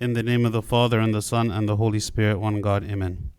In the name of the Father, and the Son, and the Holy Spirit, one God, amen.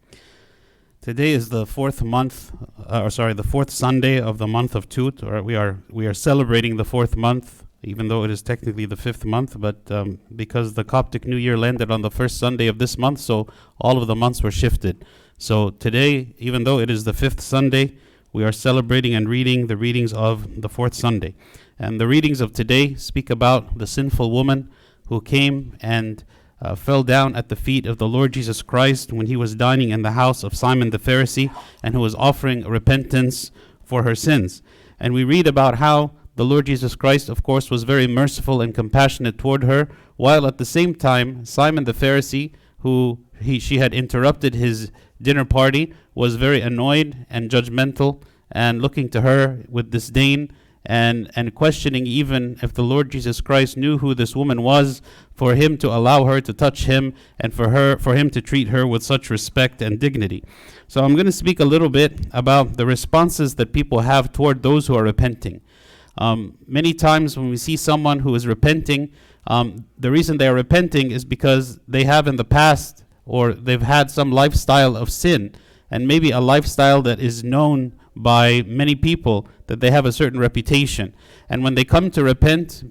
Today is the fourth month, uh, or sorry, the fourth Sunday of the month of Tut, or we are, we are celebrating the fourth month, even though it is technically the fifth month, but um, because the Coptic New Year landed on the first Sunday of this month, so all of the months were shifted. So today, even though it is the fifth Sunday, we are celebrating and reading the readings of the fourth Sunday. And the readings of today speak about the sinful woman who came and uh, fell down at the feet of the Lord Jesus Christ when he was dining in the house of Simon the Pharisee and who was offering repentance for her sins. And we read about how the Lord Jesus Christ, of course, was very merciful and compassionate toward her, while at the same time, Simon the Pharisee, who he, she had interrupted his dinner party, was very annoyed and judgmental and looking to her with disdain and and questioning even if the Lord Jesus Christ knew who this woman was for him to allow her to touch him and for her for him to treat her with such respect and dignity. So I'm going to speak a little bit about the responses that people have toward those who are repenting. Um, many times when we see someone who is repenting, um, the reason they are repenting is because they have in the past or they've had some lifestyle of sin and maybe a lifestyle that is known by many people that they have a certain reputation. And when they come to repent,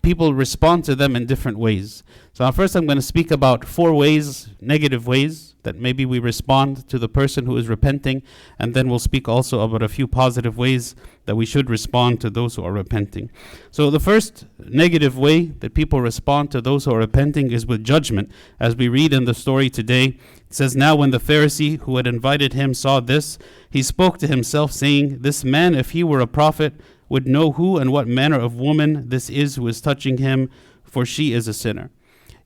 people respond to them in different ways. So, first, I'm going to speak about four ways, negative ways, that maybe we respond to the person who is repenting. And then we'll speak also about a few positive ways that we should respond to those who are repenting. So, the first negative way that people respond to those who are repenting is with judgment. As we read in the story today, it says, Now when the Pharisee who had invited him saw this, he spoke to himself, saying, This man, if he were a prophet, would know who and what manner of woman this is who is touching him, for she is a sinner.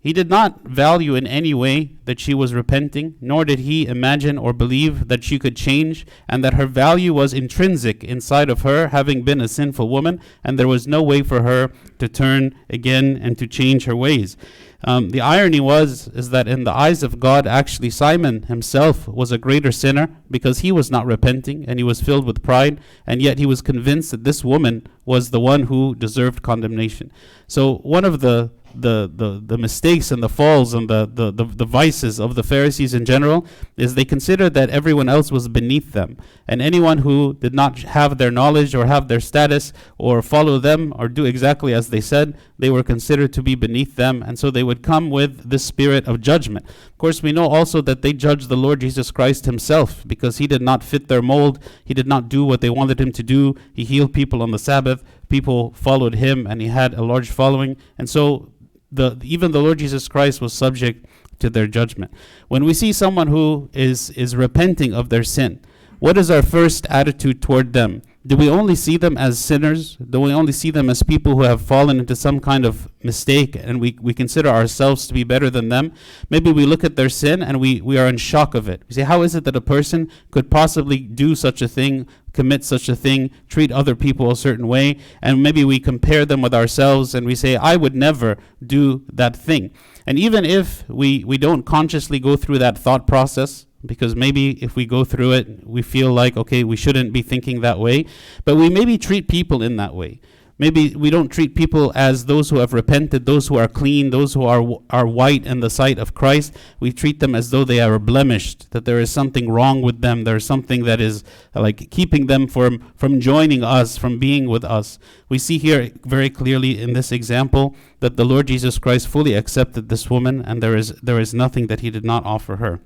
He did not value in any way that she was repenting, nor did he imagine or believe that she could change, and that her value was intrinsic inside of her, having been a sinful woman, and there was no way for her to turn again and to change her ways. Um, the irony was is that in the eyes of God, actually Simon himself was a greater sinner because he was not repenting and he was filled with pride, and yet he was convinced that this woman was the one who deserved condemnation. So one of the the, the, the mistakes and the falls and the, the, the, the, vices of the Pharisees in general is they considered that everyone else was beneath them. And anyone who did not have their knowledge or have their status or follow them or do exactly as they said, they were considered to be beneath them. And so they would come with this spirit of judgment. Of course, we know also that they judged the Lord Jesus Christ himself because he did not fit their mold. He did not do what they wanted him to do. He healed people on the Sabbath. People followed him and he had a large following. And so the even the Lord Jesus Christ was subject to their judgment. When we see someone who is is repenting of their sin, what is our first attitude toward them? Do we only see them as sinners? Do we only see them as people who have fallen into some kind of mistake and we, we consider ourselves to be better than them? Maybe we look at their sin and we, we are in shock of it. We say, How is it that a person could possibly do such a thing, commit such a thing, treat other people a certain way? And maybe we compare them with ourselves and we say, I would never do that thing. And even if we, we don't consciously go through that thought process, because maybe if we go through it, we feel like, okay, we shouldn't be thinking that way. But we maybe treat people in that way. Maybe we don't treat people as those who have repented, those who are clean, those who are, are white in the sight of Christ. We treat them as though they are blemished, that there is something wrong with them. There's something that is like keeping them from, from joining us, from being with us. We see here very clearly in this example that the Lord Jesus Christ fully accepted this woman, and there is, there is nothing that he did not offer her.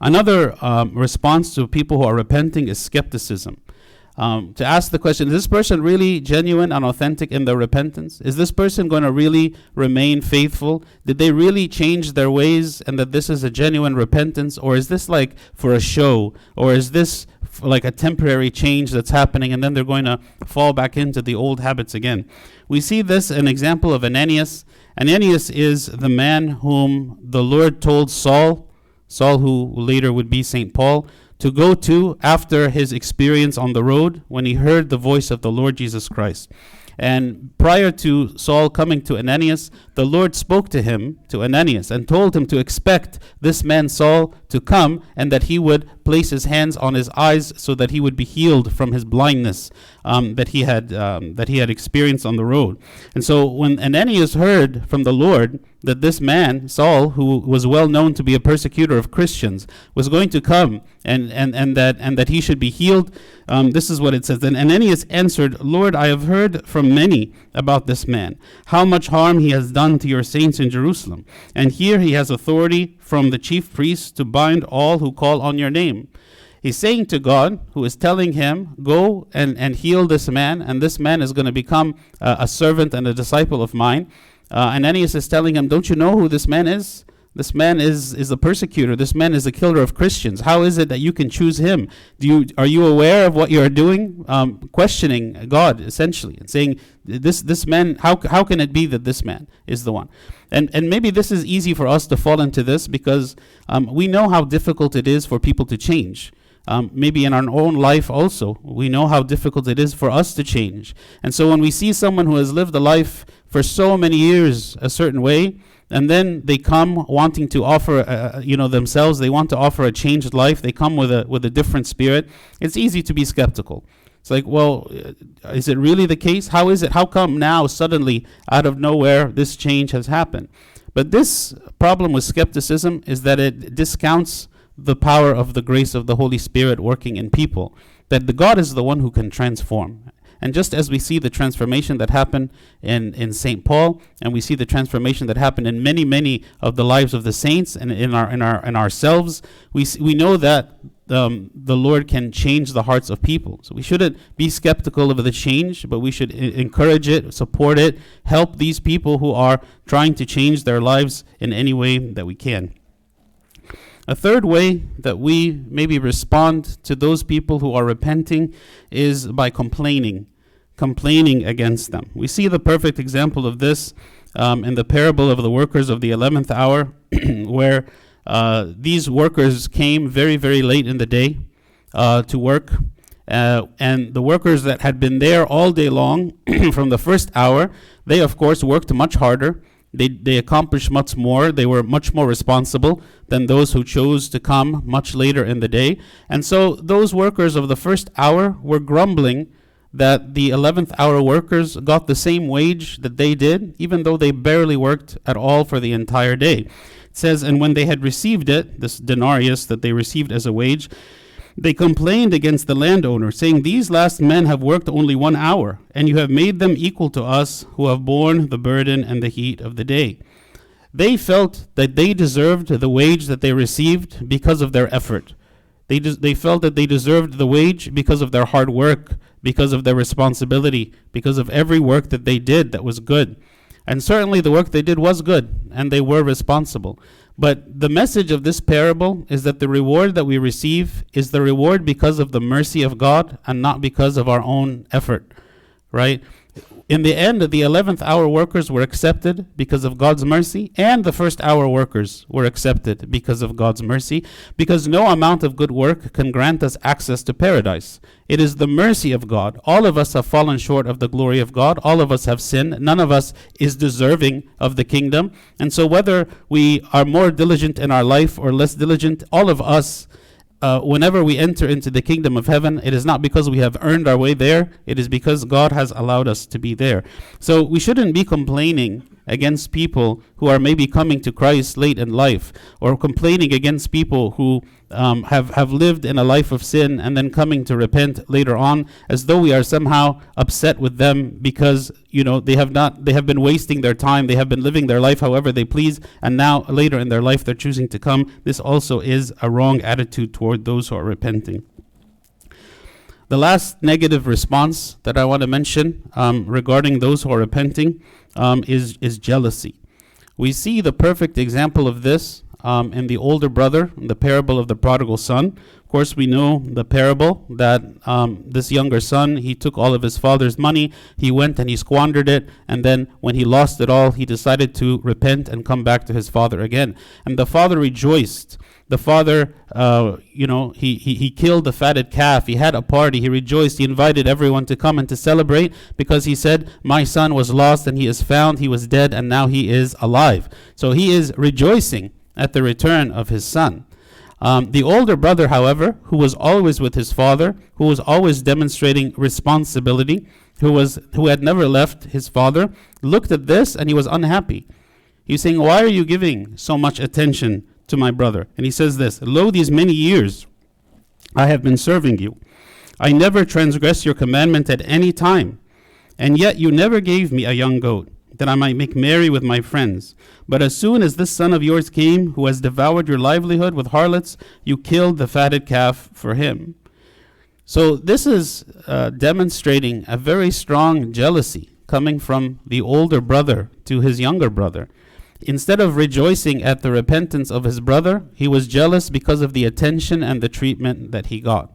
Another um, response to people who are repenting is skepticism. Um, to ask the question, is this person really genuine and authentic in their repentance? Is this person going to really remain faithful? Did they really change their ways and that this is a genuine repentance? Or is this like for a show? Or is this like a temporary change that's happening and then they're going to fall back into the old habits again? We see this an example of Ananias. Ananias is the man whom the Lord told Saul Saul, who later would be St. Paul, to go to after his experience on the road when he heard the voice of the Lord Jesus Christ. And prior to Saul coming to Ananias, the Lord spoke to him, to Ananias, and told him to expect this man Saul to come and that he would place his hands on his eyes so that he would be healed from his blindness um, that, he had, um, that he had experienced on the road. And so when Ananias heard from the Lord that this man, Saul, who was well known to be a persecutor of Christians, was going to come and, and, and, that, and that he should be healed. Um, this is what it says. Then Ananias answered, Lord, I have heard from many about this man, how much harm he has done to your saints in Jerusalem. And here he has authority from the chief priests to bind all who call on your name. He's saying to God, who is telling him, Go and, and heal this man, and this man is going to become uh, a servant and a disciple of mine. Uh, Ananias is telling him, Don't you know who this man is? This man is, is a persecutor. This man is a killer of Christians. How is it that you can choose him? Do you, are you aware of what you are doing? Um, questioning God, essentially, and saying, this, this man, how, how can it be that this man is the one? And, and maybe this is easy for us to fall into this because um, we know how difficult it is for people to change. Um, maybe in our own life also, we know how difficult it is for us to change. And so when we see someone who has lived a life for so many years a certain way, and then they come wanting to offer, uh, uh, you know, themselves. They want to offer a changed life. They come with a with a different spirit. It's easy to be skeptical. It's like, well, uh, is it really the case? How is it? How come now suddenly, out of nowhere, this change has happened? But this problem with skepticism is that it discounts the power of the grace of the Holy Spirit working in people. That the God is the one who can transform. And just as we see the transformation that happened in, in St. Paul, and we see the transformation that happened in many, many of the lives of the saints and in our in our in ourselves, we we know that um, the Lord can change the hearts of people. So we shouldn't be skeptical of the change, but we should I- encourage it, support it, help these people who are trying to change their lives in any way that we can. A third way that we maybe respond to those people who are repenting is by complaining, complaining against them. We see the perfect example of this um, in the parable of the workers of the 11th hour, where uh, these workers came very, very late in the day uh, to work. Uh, and the workers that had been there all day long from the first hour, they of course worked much harder they, they accomplished much more. They were much more responsible than those who chose to come much later in the day. And so those workers of the first hour were grumbling that the 11th hour workers got the same wage that they did, even though they barely worked at all for the entire day. It says, And when they had received it, this denarius that they received as a wage, they complained against the landowner, saying, These last men have worked only one hour, and you have made them equal to us who have borne the burden and the heat of the day. They felt that they deserved the wage that they received because of their effort. They, des- they felt that they deserved the wage because of their hard work, because of their responsibility, because of every work that they did that was good. And certainly the work they did was good, and they were responsible. But the message of this parable is that the reward that we receive is the reward because of the mercy of God and not because of our own effort, right? In the end, the 11th hour workers were accepted because of God's mercy, and the first hour workers were accepted because of God's mercy, because no amount of good work can grant us access to paradise. It is the mercy of God. All of us have fallen short of the glory of God. All of us have sinned. None of us is deserving of the kingdom. And so, whether we are more diligent in our life or less diligent, all of us uh, whenever we enter into the kingdom of heaven, it is not because we have earned our way there, it is because God has allowed us to be there. So we shouldn't be complaining against people who are maybe coming to Christ late in life, or complaining against people who um, have, have lived in a life of sin and then coming to repent later on, as though we are somehow upset with them because you know they have not they have been wasting their time, they have been living their life however they please, and now later in their life they're choosing to come. This also is a wrong attitude toward those who are repenting. The last negative response that I want to mention um, regarding those who are repenting um, is, is jealousy. We see the perfect example of this um, in the older brother, the parable of the prodigal son. Of course, we know the parable that um, this younger son, he took all of his father's money, he went and he squandered it, and then when he lost it all, he decided to repent and come back to his father again. And the father rejoiced the father, uh, you know, he, he, he killed the fatted calf. He had a party. He rejoiced. He invited everyone to come and to celebrate because he said, My son was lost and he is found. He was dead and now he is alive. So he is rejoicing at the return of his son. Um, the older brother, however, who was always with his father, who was always demonstrating responsibility, who was who had never left his father, looked at this and he was unhappy. He's saying, Why are you giving so much attention to my brother? And he says this Lo, these many years I have been serving you. I never transgressed your commandment at any time, and yet you never gave me a young goat, that I might make merry with my friends. But as soon as this son of yours came, who has devoured your livelihood with harlots, you killed the fatted calf for him. So, this is uh, demonstrating a very strong jealousy coming from the older brother to his younger brother. Instead of rejoicing at the repentance of his brother, he was jealous because of the attention and the treatment that he got.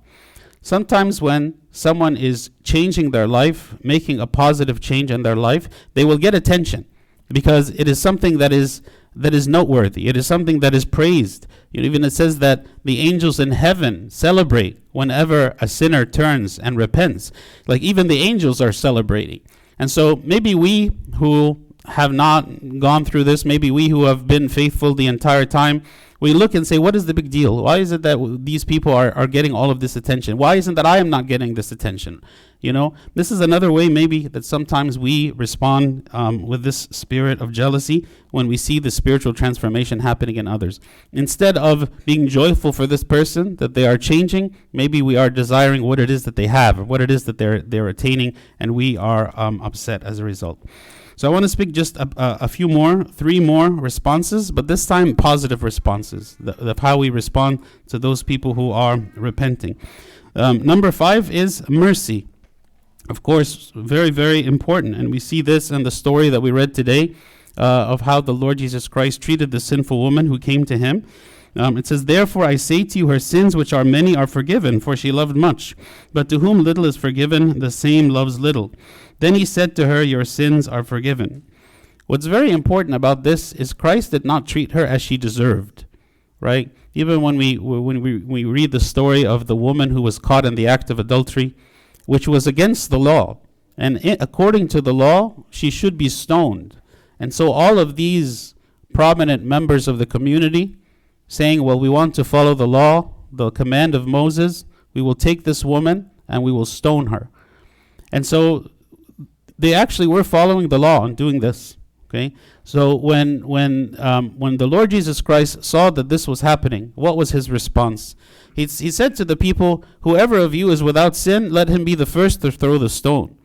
Sometimes, when someone is changing their life, making a positive change in their life, they will get attention because it is something that is that is noteworthy. It is something that is praised. You know, even it says that the angels in heaven celebrate whenever a sinner turns and repents. Like even the angels are celebrating. And so maybe we who have not gone through this, maybe we who have been faithful the entire time, we look and say, what is the big deal? Why is it that w- these people are, are getting all of this attention? Why isn't that I am not getting this attention? You know, this is another way maybe that sometimes we respond um, with this spirit of jealousy when we see the spiritual transformation happening in others. Instead of being joyful for this person that they are changing, maybe we are desiring what it is that they have or what it is that they're they're attaining, and we are um, upset as a result. So I want to speak just a, a, a, few more, three more responses, but this time positive responses of how we respond to those people who are repenting. Um, number five is mercy. Of course, very, very important. And we see this in the story that we read today uh, of how the Lord Jesus Christ treated the sinful woman who came to him. Um, it says, Therefore I say to you, her sins, which are many, are forgiven, for she loved much. But to whom little is forgiven, the same loves little. Then he said to her, Your sins are forgiven. What's very important about this is Christ did not treat her as she deserved, right? Even when we when we, we read the story of the woman who was caught in the act of adultery, which was against the law, and according to the law, she should be stoned. And so all of these prominent members of the community saying, "Well, we want to follow the law, the command of Moses. We will take this woman and we will stone her." And so they actually were following the law and doing this. Okay, so when when um, when the Lord Jesus Christ saw that this was happening, what was his response? He he said to the people, "Whoever of you is without sin, let him be the first to throw the stone."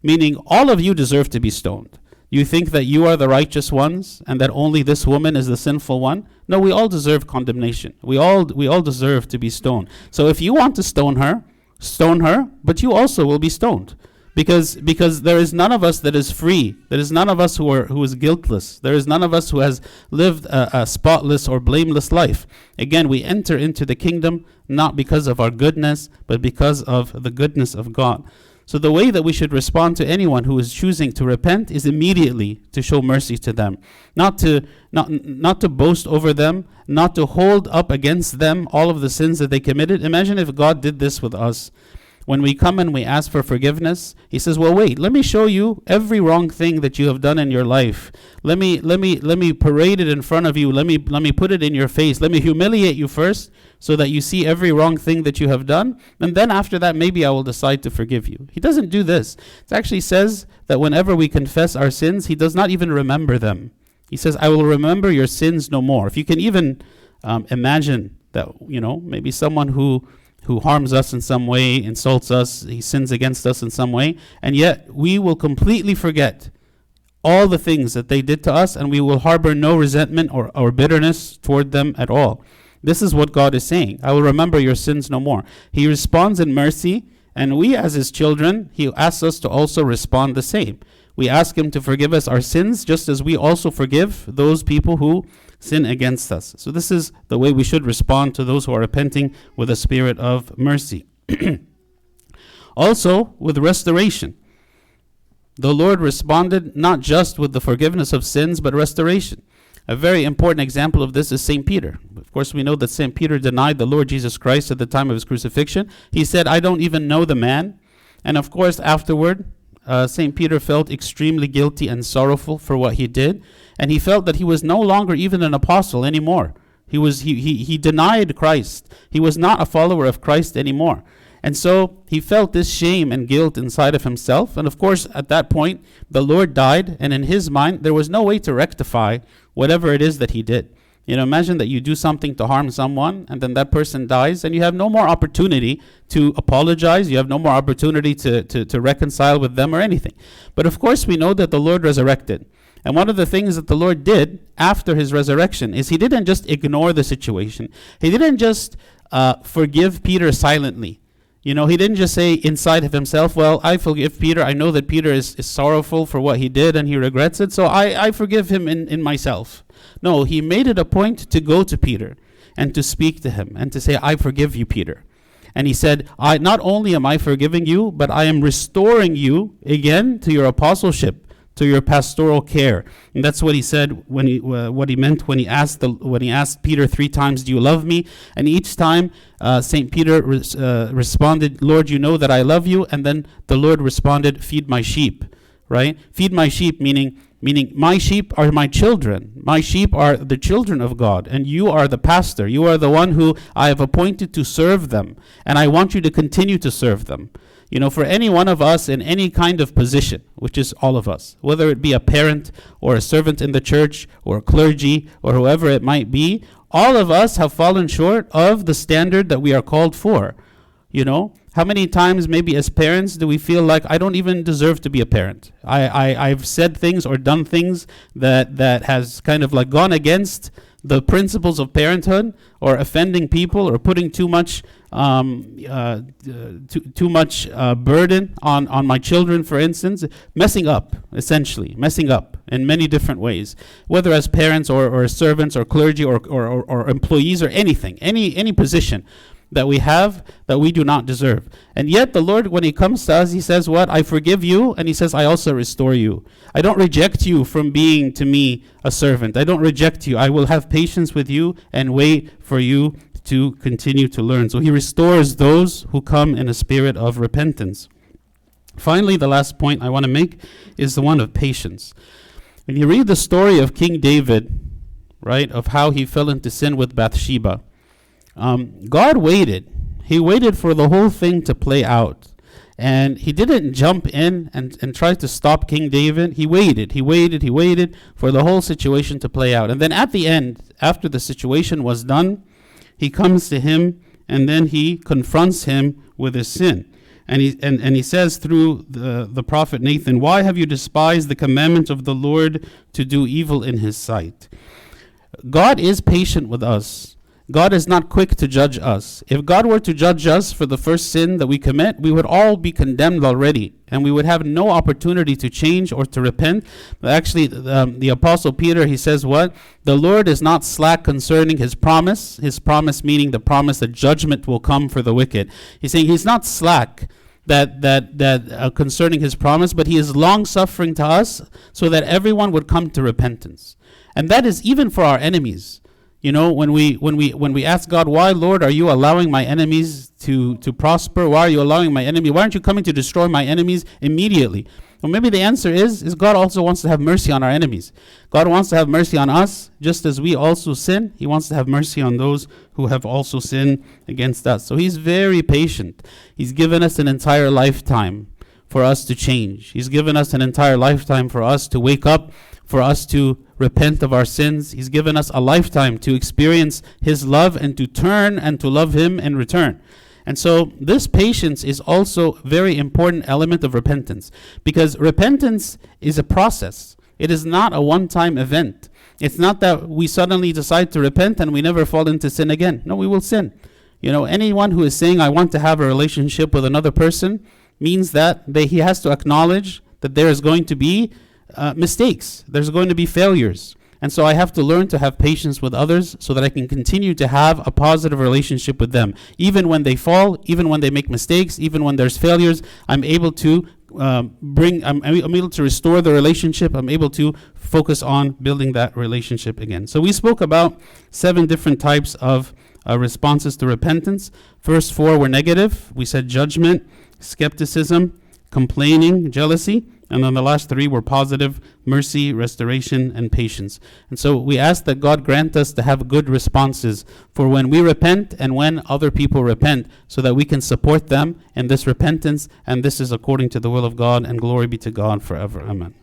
Meaning, all of you deserve to be stoned. You think that you are the righteous ones and that only this woman is the sinful one? No, we all deserve condemnation. We all we all deserve to be stoned. So if you want to stone her, stone her, but you also will be stoned because because there is none of us that is free there is none of us who are who is guiltless there is none of us who has lived a, a, spotless or blameless life again we enter into the kingdom not because of our goodness but because of the goodness of god so the way that we should respond to anyone who is choosing to repent is immediately to show mercy to them. Not to not not to boast over them not to hold up against them all of the sins that they committed. Imagine if god did this with us when we come and we ask for forgiveness, he says, "Well, wait, let me show you every wrong thing that you have done in your life. Let me let me let me parade it in front of you. Let me let me put it in your face. Let me humiliate you first so that you see every wrong thing that you have done, and then after that maybe I will decide to forgive you." He doesn't do this. It actually says that whenever we confess our sins, he does not even remember them. He says, "I will remember your sins no more." If you can even um, imagine that, you know, maybe someone who who harms us in some way, insults us, he sins against us in some way, and yet we will completely forget all the things that they did to us and we will harbor no resentment or, or bitterness toward them at all. This is what God is saying. I will remember your sins no more. He responds in mercy, and we, as his children, he asks us to also respond the same. We ask him to forgive us our sins just as we also forgive those people who sin against us. So, this is the way we should respond to those who are repenting with a spirit of mercy. also, with restoration. The Lord responded not just with the forgiveness of sins, but restoration. A very important example of this is St. Peter. Of course, we know that St. Peter denied the Lord Jesus Christ at the time of his crucifixion. He said, I don't even know the man. And of course, afterward, uh, St. Peter felt extremely guilty and sorrowful for what he did and he felt that he was no longer even an apostle anymore. He was he, he, he denied Christ. He was not a follower of Christ anymore. And so he felt this shame and guilt inside of himself. And of course, at that point, the Lord died, and in his mind, there was no way to rectify whatever it is that he did. You know, imagine that you do something to harm someone and then that person dies and you have no more opportunity to apologize. You have no more opportunity to, to, to reconcile with them or anything. But of course, we know that the Lord resurrected. And one of the things that the Lord did after his resurrection is he didn't just ignore the situation, he didn't just uh, forgive Peter silently. You know, he didn't just say inside of himself, Well, I forgive Peter. I know that Peter is, is sorrowful for what he did and he regrets it, so I, I forgive him in, in myself. No, he made it a point to go to Peter and to speak to him and to say, I forgive you, Peter. And he said, I not only am I forgiving you, but I am restoring you again to your apostleship to your pastoral care. And that's what he said when he uh, what he meant when he asked the when he asked Peter three times, "Do you love me?" And each time uh, Saint Peter uh, responded, "Lord, you know that I love you." And then the Lord responded, "Feed my sheep." Right? Feed my sheep, meaning meaning my sheep are my children. My sheep are the children of God, and you are the pastor. You are the one who I have appointed to serve them, and I want you to continue to serve them. You know, for any one of us in any kind of position, which is all of us, whether it be a parent or a servant in the church or clergy or whoever it might be, all of us have fallen short of the standard that we are called for. You know, how many times maybe as parents do we feel like I don't even deserve to be a parent? I, I, I've said things or done things that, that has kind of like gone against the principles of parenthood or offending people or putting too much um, uh, too, too much uh, burden on, on my children, for instance, messing up, essentially, messing up in many different ways, whether as parents or, or servants or clergy or, or, or, or employees or anything, any, any position that we have that we do not deserve. And yet the Lord, when He comes to us, He says, What? I forgive you, and He says, I also restore you. I don't reject you from being to me a servant. I don't reject you. I will have patience with you and wait for you to continue to learn. So He restores those who come in a spirit of repentance. Finally, the last point I want to make is the one of patience. When you read the story of King David, right, of how he fell into sin with Bathsheba, um, God waited. He waited for the whole thing to play out. And he didn't jump in and, and try to stop King David. He waited, he waited, he waited for the whole situation to play out. And then at the end, after the situation was done, he comes to him and then he confronts him with his sin. And he, and, and he says through the, the prophet Nathan, Why have you despised the commandment of the Lord to do evil in his sight? God is patient with us. God is not quick to judge us. If God were to judge us for the first sin that we commit, we would all be condemned already, and we would have no opportunity to change or to repent. But actually, um, the Apostle Peter, he says, What? The Lord is not slack concerning his promise, his promise meaning the promise that judgment will come for the wicked. He's saying he's not slack that that that uh, concerning his promise, but he is long suffering to us, so that everyone would come to repentance, and that is even for our enemies. You know, when we when we when we ask God, why, Lord, are you allowing my enemies to to prosper? Why are you allowing my enemy? Why aren't you coming to destroy my enemies immediately? Well, maybe the answer is is God also wants to have mercy on our enemies. God wants to have mercy on us, just as we also sin. He wants to have mercy on those who have also sinned against us. So He's very patient. He's given us an entire lifetime for us to change. He's given us an entire lifetime for us to wake up for us to repent of our sins. He's given us a lifetime to experience His love and to turn and to love Him in return. And so this patience is also a very important element of repentance because repentance is a process. It is not a one-time event. It's not that we suddenly decide to repent and we never fall into sin again. No, we will sin. You know, anyone who is saying I want to have a relationship with another person means that he has to acknowledge that there is going to be uh, mistakes. There's going to be failures. And so I have to learn to have patience with others so that I can continue to have a positive relationship with them. Even when they fall, even when they make mistakes, even when there's failures, I'm able to um, bring, I'm, I'm able to restore the relationship. I'm able to focus on building that relationship again. So we spoke about seven different types of uh, responses to repentance. First four were negative. We said judgment, skepticism, complaining, jealousy. And then the last three were positive mercy, restoration, and patience. And so we ask that God grant us to have good responses for when we repent and when other people repent, so that we can support them in this repentance. And this is according to the will of God, and glory be to God forever. Amen.